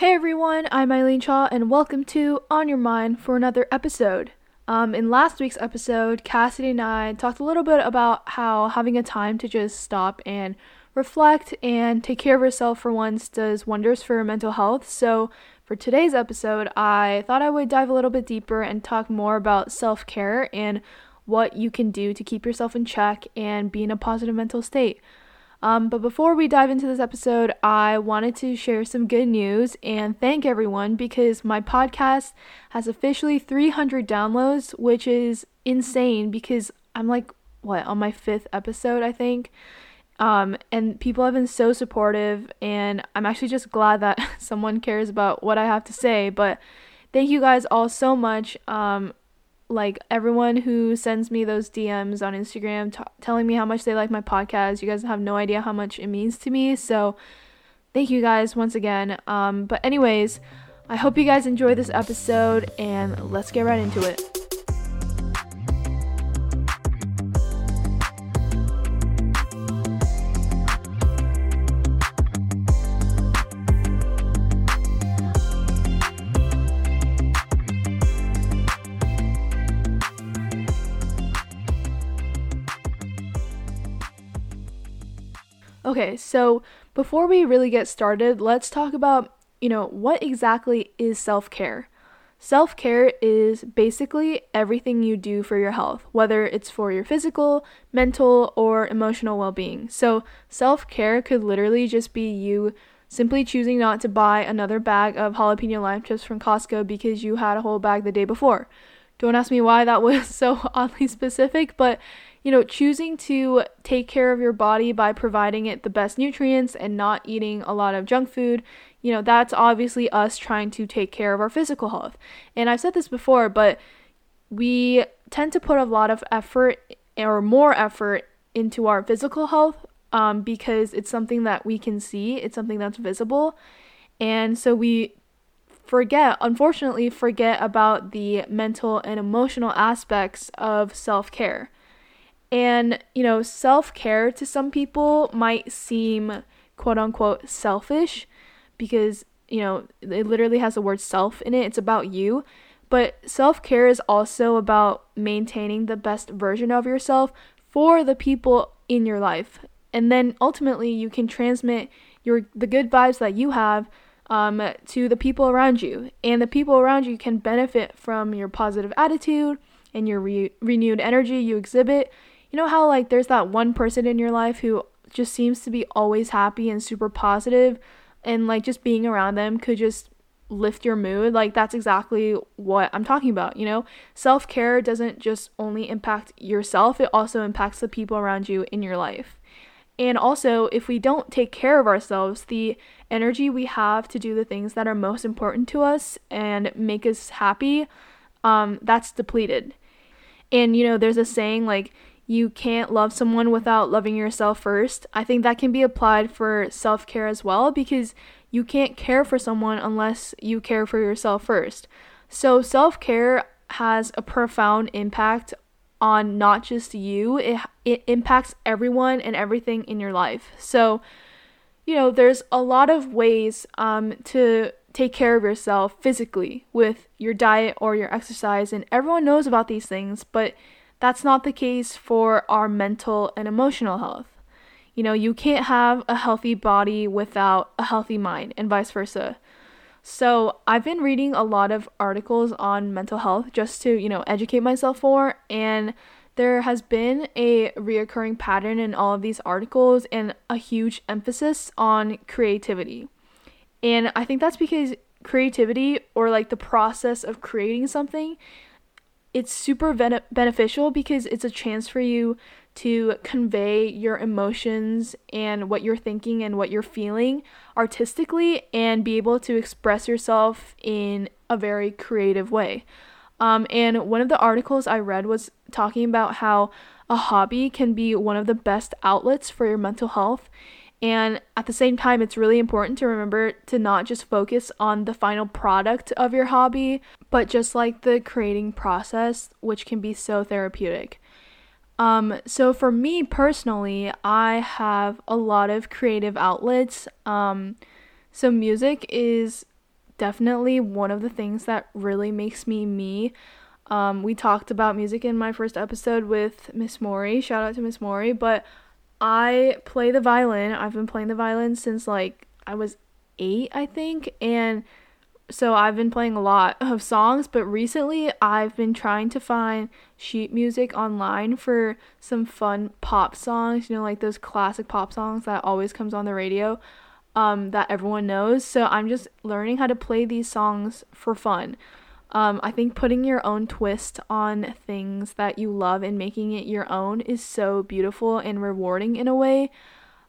Hey everyone, I'm Eileen Shaw, and welcome to On Your Mind for another episode. Um, in last week's episode, Cassidy and I talked a little bit about how having a time to just stop and reflect and take care of yourself for once does wonders for your mental health. So, for today's episode, I thought I would dive a little bit deeper and talk more about self care and what you can do to keep yourself in check and be in a positive mental state. Um, but before we dive into this episode, I wanted to share some good news and thank everyone because my podcast has officially 300 downloads, which is insane because I'm like, what, on my fifth episode, I think. Um, and people have been so supportive, and I'm actually just glad that someone cares about what I have to say. But thank you guys all so much. Um, like everyone who sends me those DMs on Instagram t- telling me how much they like my podcast. You guys have no idea how much it means to me. So thank you guys once again. Um, but anyways, I hope you guys enjoy this episode and let's get right into it. Okay, so before we really get started, let's talk about, you know, what exactly is self care? Self care is basically everything you do for your health, whether it's for your physical, mental, or emotional well being. So, self care could literally just be you simply choosing not to buy another bag of jalapeno lime chips from Costco because you had a whole bag the day before. Don't ask me why that was so oddly specific, but you know, choosing to take care of your body by providing it the best nutrients and not eating a lot of junk food, you know, that's obviously us trying to take care of our physical health. And I've said this before, but we tend to put a lot of effort or more effort into our physical health um, because it's something that we can see, it's something that's visible. And so we forget, unfortunately, forget about the mental and emotional aspects of self care. And, you know, self care to some people might seem quote unquote selfish because, you know, it literally has the word self in it. It's about you. But self care is also about maintaining the best version of yourself for the people in your life. And then ultimately, you can transmit your the good vibes that you have um, to the people around you. And the people around you can benefit from your positive attitude and your re- renewed energy you exhibit you know how like there's that one person in your life who just seems to be always happy and super positive and like just being around them could just lift your mood? Like that's exactly what i'm talking about you know? Self-care doesn't just only impact yourself it also impacts the people around you in your life. And also if we don't take care of ourselves the energy we have to do the things that are most important to us and make us happy um, that's depleted. And you know there's a saying like you can't love someone without loving yourself first. I think that can be applied for self care as well because you can't care for someone unless you care for yourself first. So, self care has a profound impact on not just you, it, it impacts everyone and everything in your life. So, you know, there's a lot of ways um, to take care of yourself physically with your diet or your exercise, and everyone knows about these things, but that's not the case for our mental and emotional health. You know, you can't have a healthy body without a healthy mind, and vice versa. So, I've been reading a lot of articles on mental health just to, you know, educate myself more, and there has been a reoccurring pattern in all of these articles and a huge emphasis on creativity. And I think that's because creativity or like the process of creating something it's super ben- beneficial because it's a chance for you to convey your emotions and what you're thinking and what you're feeling artistically and be able to express yourself in a very creative way. Um, and one of the articles I read was talking about how a hobby can be one of the best outlets for your mental health and at the same time, it's really important to remember to not just focus on the final product of your hobby, but just like the creating process, which can be so therapeutic. Um, so for me personally, I have a lot of creative outlets. Um, so music is definitely one of the things that really makes me me. Um, we talked about music in my first episode with Miss Mori. Shout out to Miss Mori. But I play the violin. I've been playing the violin since like I was eight, I think. And so I've been playing a lot of songs, but recently I've been trying to find sheet music online for some fun pop songs, you know, like those classic pop songs that always comes on the radio um, that everyone knows. So I'm just learning how to play these songs for fun. Um, I think putting your own twist on things that you love and making it your own is so beautiful and rewarding in a way.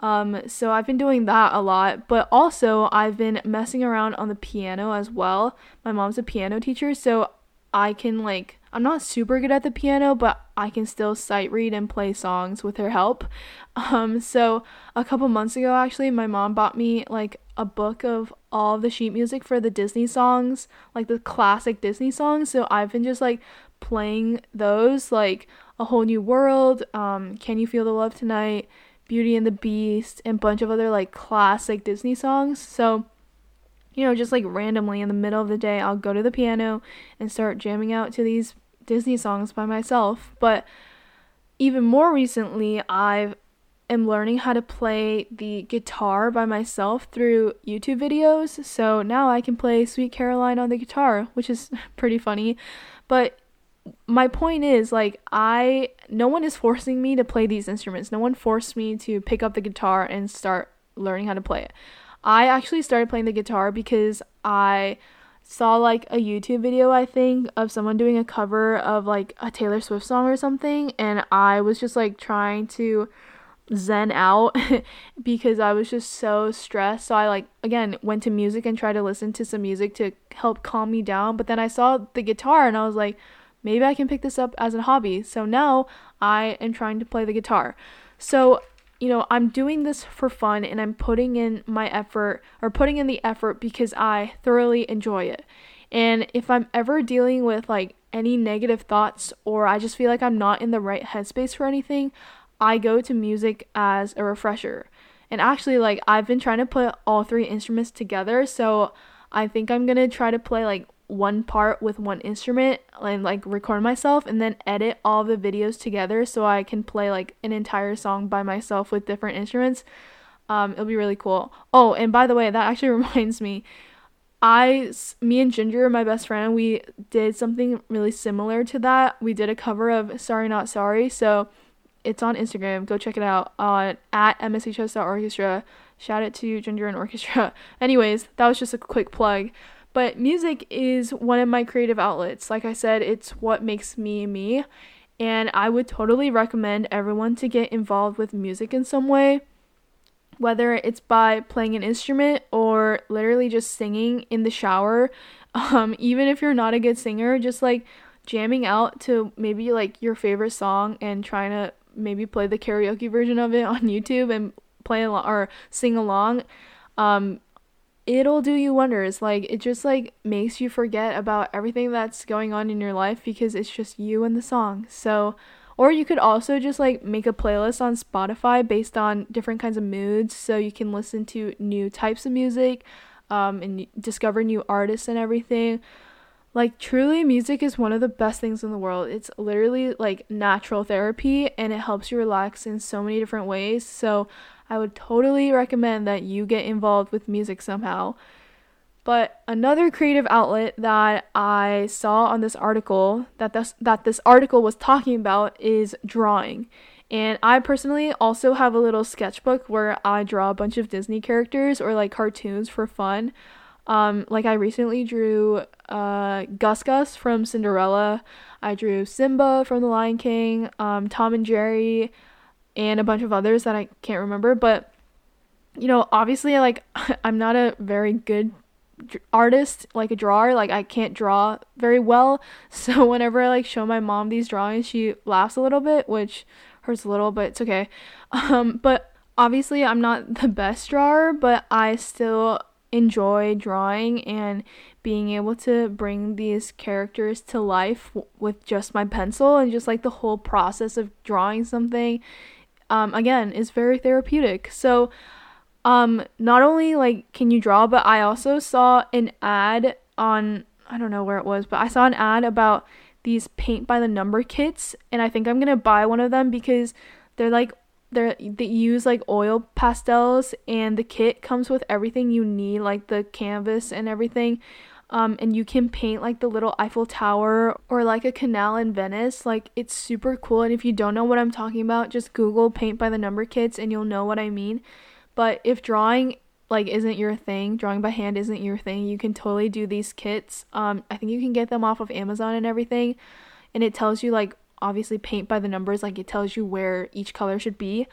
Um, so I've been doing that a lot, but also I've been messing around on the piano as well. My mom's a piano teacher, so I can like I'm not super good at the piano, but I can still sight read and play songs with her help. Um, so a couple months ago, actually, my mom bought me like a book of all the sheet music for the Disney songs, like the classic Disney songs. So I've been just like playing those, like A Whole New World, um, Can You Feel the Love Tonight, Beauty and the Beast, and a bunch of other like classic Disney songs. So you know, just like randomly in the middle of the day, I'll go to the piano and start jamming out to these Disney songs by myself. But even more recently, I am learning how to play the guitar by myself through YouTube videos. So now I can play Sweet Caroline on the guitar, which is pretty funny. But my point is like I no one is forcing me to play these instruments. No one forced me to pick up the guitar and start learning how to play it. I actually started playing the guitar because I saw like a YouTube video I think of someone doing a cover of like a Taylor Swift song or something and I was just like trying to zen out because I was just so stressed. So I like again went to music and tried to listen to some music to help calm me down, but then I saw the guitar and I was like maybe I can pick this up as a hobby. So now I am trying to play the guitar. So you know, I'm doing this for fun and I'm putting in my effort or putting in the effort because I thoroughly enjoy it. And if I'm ever dealing with like any negative thoughts or I just feel like I'm not in the right headspace for anything, I go to music as a refresher. And actually, like, I've been trying to put all three instruments together, so I think I'm gonna try to play like one part with one instrument and like record myself and then edit all the videos together so I can play like an entire song by myself with different instruments. Um, it'll be really cool. Oh, and by the way, that actually reminds me. I, me and Ginger, my best friend, we did something really similar to that. We did a cover of Sorry Not Sorry. So it's on Instagram. Go check it out on at mshs.orchestra. Shout out to Ginger and Orchestra. Anyways, that was just a quick plug. But music is one of my creative outlets. Like I said, it's what makes me me. And I would totally recommend everyone to get involved with music in some way, whether it's by playing an instrument or literally just singing in the shower. Um, even if you're not a good singer, just like jamming out to maybe like your favorite song and trying to maybe play the karaoke version of it on YouTube and play along or sing along. Um, it'll do you wonders. Like it just like makes you forget about everything that's going on in your life because it's just you and the song. So or you could also just like make a playlist on Spotify based on different kinds of moods so you can listen to new types of music um, and discover new artists and everything. Like truly music is one of the best things in the world. It's literally like natural therapy and it helps you relax in so many different ways. So I would totally recommend that you get involved with music somehow. But another creative outlet that I saw on this article that this that this article was talking about is drawing. And I personally also have a little sketchbook where I draw a bunch of Disney characters or like cartoons for fun. Um, like I recently drew uh, Gus Gus from Cinderella. I drew Simba from The Lion King, um, Tom and Jerry, and a bunch of others that I can't remember. But, you know, obviously, like, I'm not a very good artist, like a drawer. Like, I can't draw very well. So, whenever I, like, show my mom these drawings, she laughs a little bit, which hurts a little, but it's okay. Um, but obviously, I'm not the best drawer, but I still enjoy drawing and being able to bring these characters to life w- with just my pencil and just like the whole process of drawing something um, again, is very therapeutic. So um not only like can you draw, but I also saw an ad on I don't know where it was, but I saw an ad about these paint by the number kits and I think I'm to buy one of them because they're like they're they use like oil pastels and the kit comes with everything you need like the canvas and everything um, and you can paint like the little Eiffel Tower or like a canal in Venice. Like it's super cool. And if you don't know what I'm talking about, just Google paint by the number kits and you'll know what I mean. But if drawing like isn't your thing, drawing by hand isn't your thing, you can totally do these kits. Um, I think you can get them off of Amazon and everything. And it tells you like obviously paint by the numbers, like it tells you where each color should be.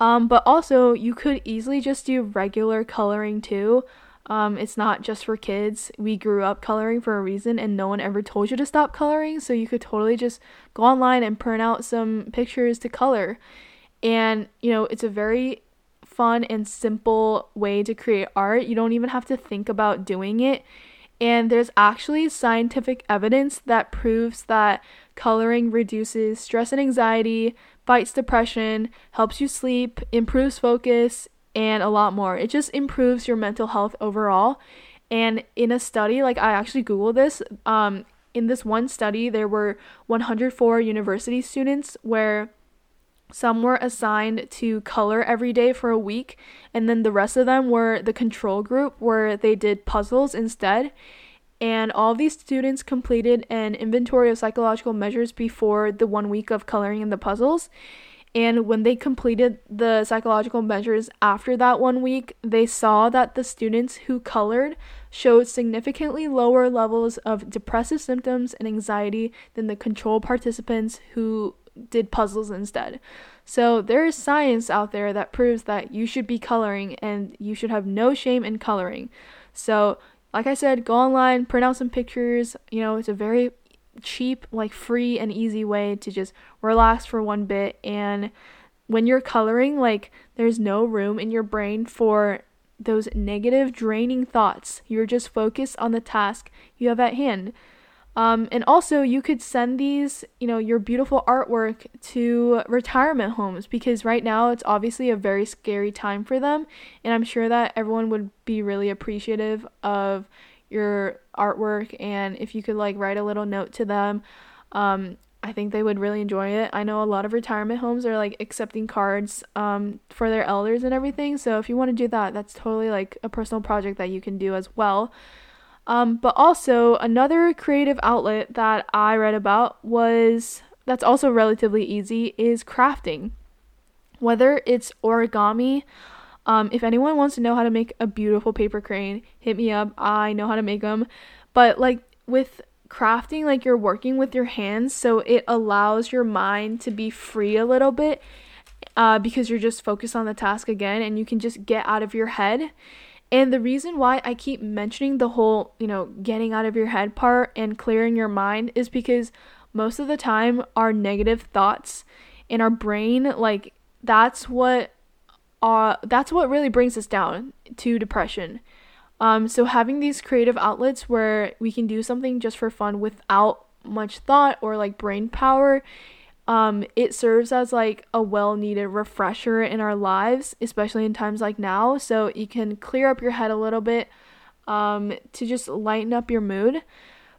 Um, but also you could easily just do regular coloring too. Um, it's not just for kids. We grew up coloring for a reason, and no one ever told you to stop coloring. So you could totally just go online and print out some pictures to color. And, you know, it's a very fun and simple way to create art. You don't even have to think about doing it. And there's actually scientific evidence that proves that coloring reduces stress and anxiety, fights depression, helps you sleep, improves focus, and a lot more. It just improves your mental health overall. And in a study, like I actually Googled this, um, in this one study, there were 104 university students where some were assigned to color every day for a week, and then the rest of them were the control group where they did puzzles instead. And all these students completed an inventory of psychological measures before the one week of coloring in the puzzles. And when they completed the psychological measures after that one week, they saw that the students who colored showed significantly lower levels of depressive symptoms and anxiety than the control participants who did puzzles instead. So there is science out there that proves that you should be coloring and you should have no shame in coloring. So, like I said, go online, print out some pictures. You know, it's a very cheap, like free and easy way to just relax for one bit. And when you're coloring, like there's no room in your brain for those negative, draining thoughts. You're just focused on the task you have at hand. Um, and also, you could send these, you know, your beautiful artwork to retirement homes because right now it's obviously a very scary time for them. And I'm sure that everyone would be really appreciative of your artwork. And if you could like write a little note to them um, i think they would really enjoy it. I know a lot of retirement homes are like accepting cards um, for their elders and everything. So if you want to do that that's totally like a personal project that you can do as well um, but also another creative outlet that i read about was that's also relatively easy is crafting whether it's origami um, if anyone wants to know how to make a beautiful paper crane, hit me up. I know how to make them. But like with crafting, like you're working with your hands, so it allows your mind to be free a little bit uh, because you're just focused on the task again and you can just get out of your head. And the reason why I keep mentioning the whole, you know, getting out of your head part and clearing your mind is because most of the time our negative thoughts in our brain, like, that's what uh, that's what really brings us down to depression. Um, so having these creative outlets where we can do something just for fun without much thought or like brain power, um, it serves as like a well-needed refresher in our lives, especially in times like now. So you can clear up your head a little bit um, to just lighten up your mood.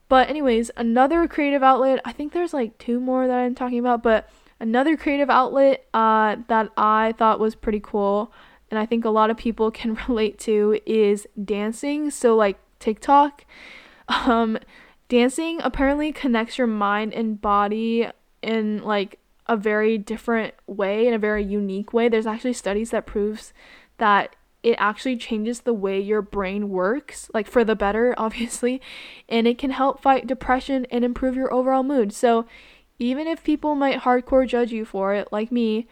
But anyways, another creative outlet. I think there's like two more that I'm talking about, but Another creative outlet uh, that I thought was pretty cool, and I think a lot of people can relate to, is dancing. So, like TikTok. Um, dancing apparently connects your mind and body in like a very different way, in a very unique way. There's actually studies that proves that it actually changes the way your brain works, like for the better, obviously, and it can help fight depression and improve your overall mood. So, even if people might hardcore judge you for it, like me,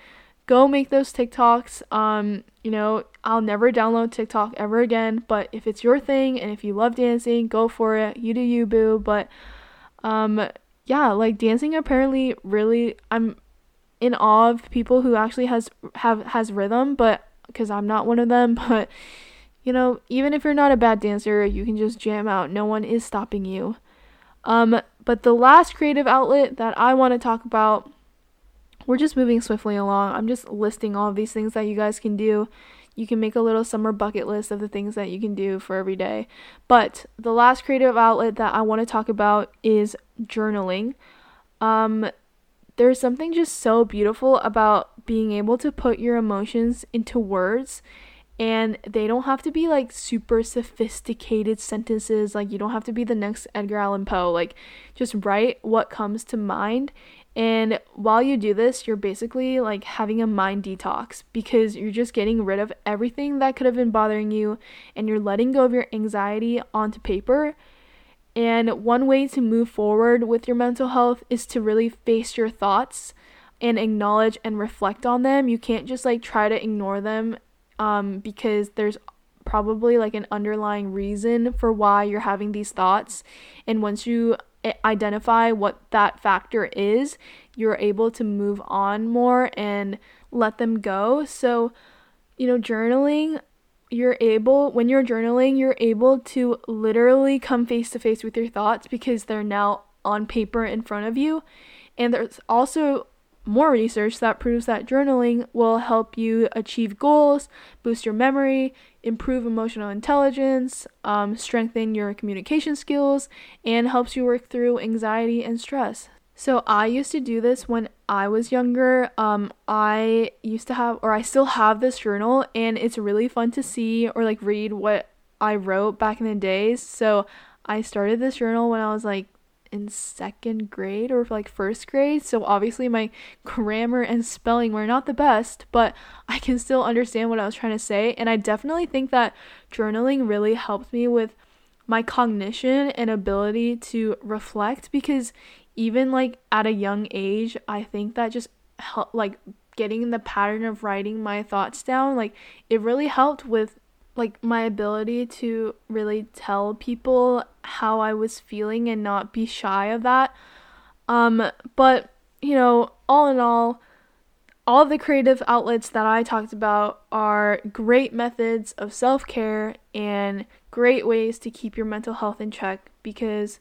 go make those TikToks. Um, you know, I'll never download TikTok ever again, but if it's your thing and if you love dancing, go for it. You do you, boo. But um yeah, like dancing apparently really I'm in awe of people who actually has have has rhythm, but cuz I'm not one of them, but you know, even if you're not a bad dancer, you can just jam out. No one is stopping you. Um, but the last creative outlet that I want to talk about, we're just moving swiftly along. I'm just listing all of these things that you guys can do. You can make a little summer bucket list of the things that you can do for every day. But the last creative outlet that I want to talk about is journaling. Um, there's something just so beautiful about being able to put your emotions into words and they don't have to be like super sophisticated sentences like you don't have to be the next Edgar Allan Poe like just write what comes to mind and while you do this you're basically like having a mind detox because you're just getting rid of everything that could have been bothering you and you're letting go of your anxiety onto paper and one way to move forward with your mental health is to really face your thoughts and acknowledge and reflect on them. You can't just like try to ignore them um, because there's probably like an underlying reason for why you're having these thoughts. And once you identify what that factor is, you're able to move on more and let them go. So, you know, journaling, you're able, when you're journaling, you're able to literally come face to face with your thoughts because they're now on paper in front of you. And there's also more research that proves that journaling will help you achieve goals, boost your memory, improve emotional intelligence, um, strengthen your communication skills, and helps you work through anxiety and stress. So, I used to do this when I was younger. Um, I used to have, or I still have this journal, and it's really fun to see or like read what I wrote back in the days. So, I started this journal when I was like in second grade or like first grade. So obviously my grammar and spelling were not the best, but I can still understand what I was trying to say. And I definitely think that journaling really helped me with my cognition and ability to reflect because even like at a young age, I think that just help like getting the pattern of writing my thoughts down, like it really helped with like my ability to really tell people how I was feeling and not be shy of that. Um, but you know, all in all, all the creative outlets that I talked about are great methods of self care and great ways to keep your mental health in check because,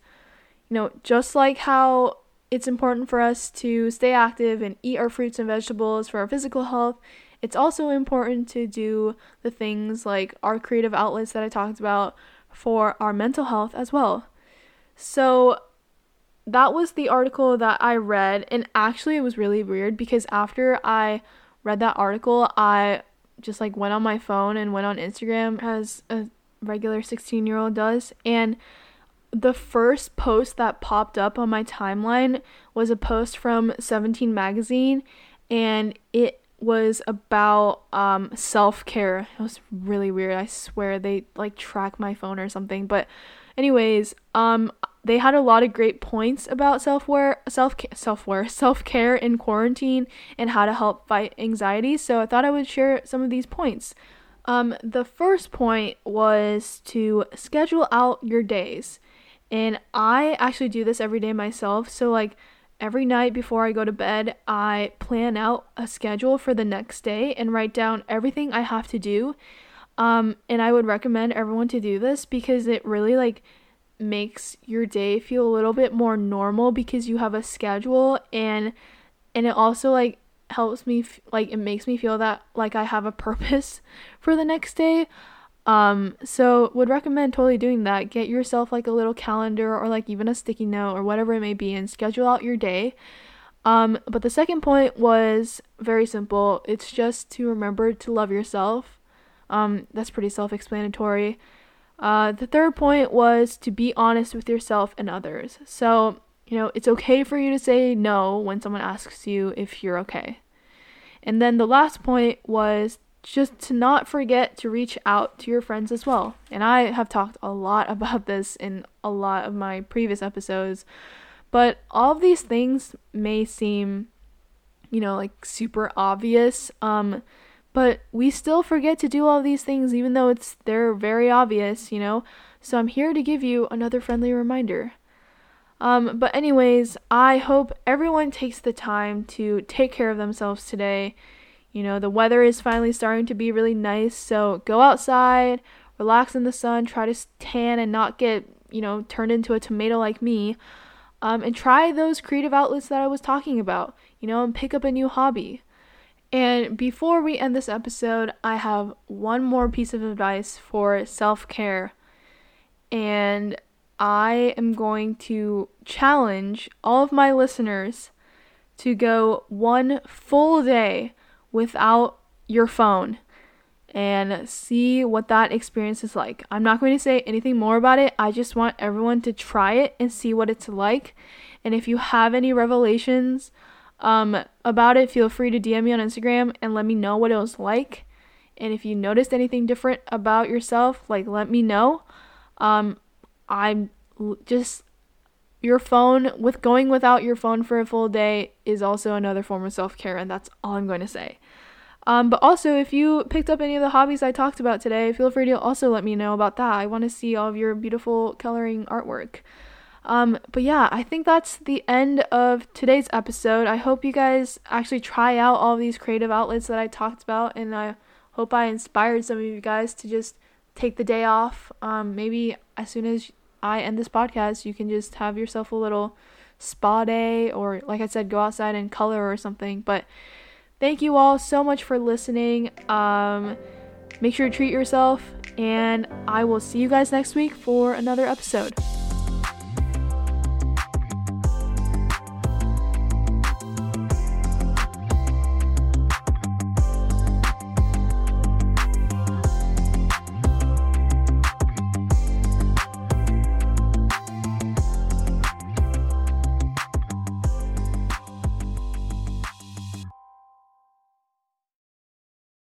you know, just like how it's important for us to stay active and eat our fruits and vegetables for our physical health, it's also important to do the things like our creative outlets that I talked about for our mental health as well. So that was the article that I read, and actually, it was really weird because after I read that article, I just like went on my phone and went on Instagram as a regular 16 year old does, and the first post that popped up on my timeline was a post from 17 magazine and it was about um, self care. It was really weird. I swear they like track my phone or something. But, anyways, um, they had a lot of great points about self care, self self care, self care in quarantine and how to help fight anxiety. So I thought I would share some of these points. Um, the first point was to schedule out your days, and I actually do this every day myself. So like Every night before I go to bed, I plan out a schedule for the next day and write down everything I have to do. Um, and I would recommend everyone to do this because it really like makes your day feel a little bit more normal because you have a schedule and and it also like helps me f- like it makes me feel that like I have a purpose for the next day. Um, so would recommend totally doing that. Get yourself like a little calendar or like even a sticky note or whatever it may be and schedule out your day. Um, but the second point was very simple. It's just to remember to love yourself. Um, that's pretty self-explanatory. Uh, the third point was to be honest with yourself and others. So, you know, it's okay for you to say no when someone asks you if you're okay. And then the last point was just to not forget to reach out to your friends as well. And I have talked a lot about this in a lot of my previous episodes, but all of these things may seem, you know, like super obvious. Um, but we still forget to do all these things even though it's they're very obvious, you know. So I'm here to give you another friendly reminder. Um, but anyways, I hope everyone takes the time to take care of themselves today you know, the weather is finally starting to be really nice, so go outside, relax in the sun, try to tan and not get, you know, turned into a tomato like me. Um, and try those creative outlets that I was talking about, you know, and pick up a new hobby. And before we end this episode, I have one more piece of advice for self care. And I am going to challenge all of my listeners to go one full day without your phone and see what that experience is like. I'm not going to say anything more about it. I just want everyone to try it and see what it's like. And if you have any revelations um, about it, feel free to DM me on Instagram and let me know what it was like. And if you noticed anything different about yourself, like let me know. Um, I'm just your phone with going without your phone for a full day is also another form of self-care and that's all I'm going to say. Um, but also, if you picked up any of the hobbies I talked about today, feel free to also let me know about that. I want to see all of your beautiful coloring artwork. Um, but yeah, I think that's the end of today's episode. I hope you guys actually try out all these creative outlets that I talked about, and I hope I inspired some of you guys to just take the day off. Um, maybe as soon as I end this podcast, you can just have yourself a little spa day, or like I said, go outside and color or something. But thank you all so much for listening. Um, make sure to treat yourself, and I will see you guys next week for another episode.